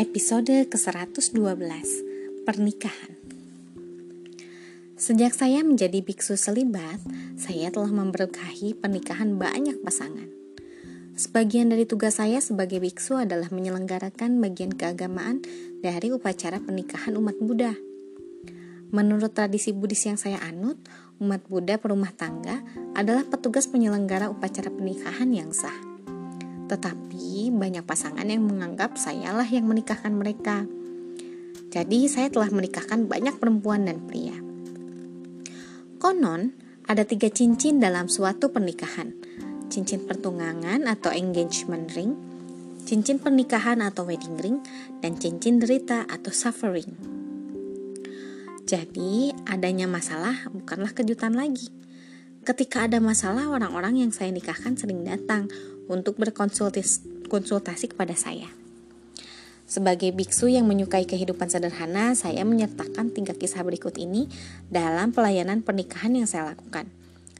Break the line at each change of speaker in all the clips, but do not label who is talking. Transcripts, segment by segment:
Episode ke-112 Pernikahan Sejak saya menjadi biksu selibat, saya telah memberkahi pernikahan banyak pasangan. Sebagian dari tugas saya sebagai biksu adalah menyelenggarakan bagian keagamaan dari upacara pernikahan umat Buddha. Menurut tradisi Buddhis yang saya anut, umat Buddha perumah tangga adalah petugas penyelenggara upacara pernikahan yang sah. Tetapi banyak pasangan yang menganggap sayalah yang menikahkan mereka. Jadi saya telah menikahkan banyak perempuan dan pria. Konon, ada tiga cincin dalam suatu pernikahan. Cincin pertunangan atau engagement ring, cincin pernikahan atau wedding ring, dan cincin derita atau suffering. Jadi, adanya masalah bukanlah kejutan lagi. Ketika ada masalah, orang-orang yang saya nikahkan sering datang untuk berkonsultasi kepada saya. Sebagai biksu yang menyukai kehidupan sederhana, saya menyertakan tiga kisah berikut ini dalam pelayanan pernikahan yang saya lakukan.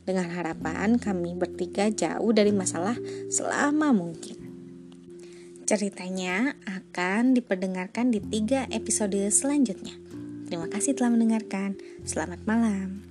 Dengan harapan kami bertiga jauh dari masalah selama mungkin. Ceritanya akan diperdengarkan di tiga episode selanjutnya. Terima kasih telah mendengarkan. Selamat malam.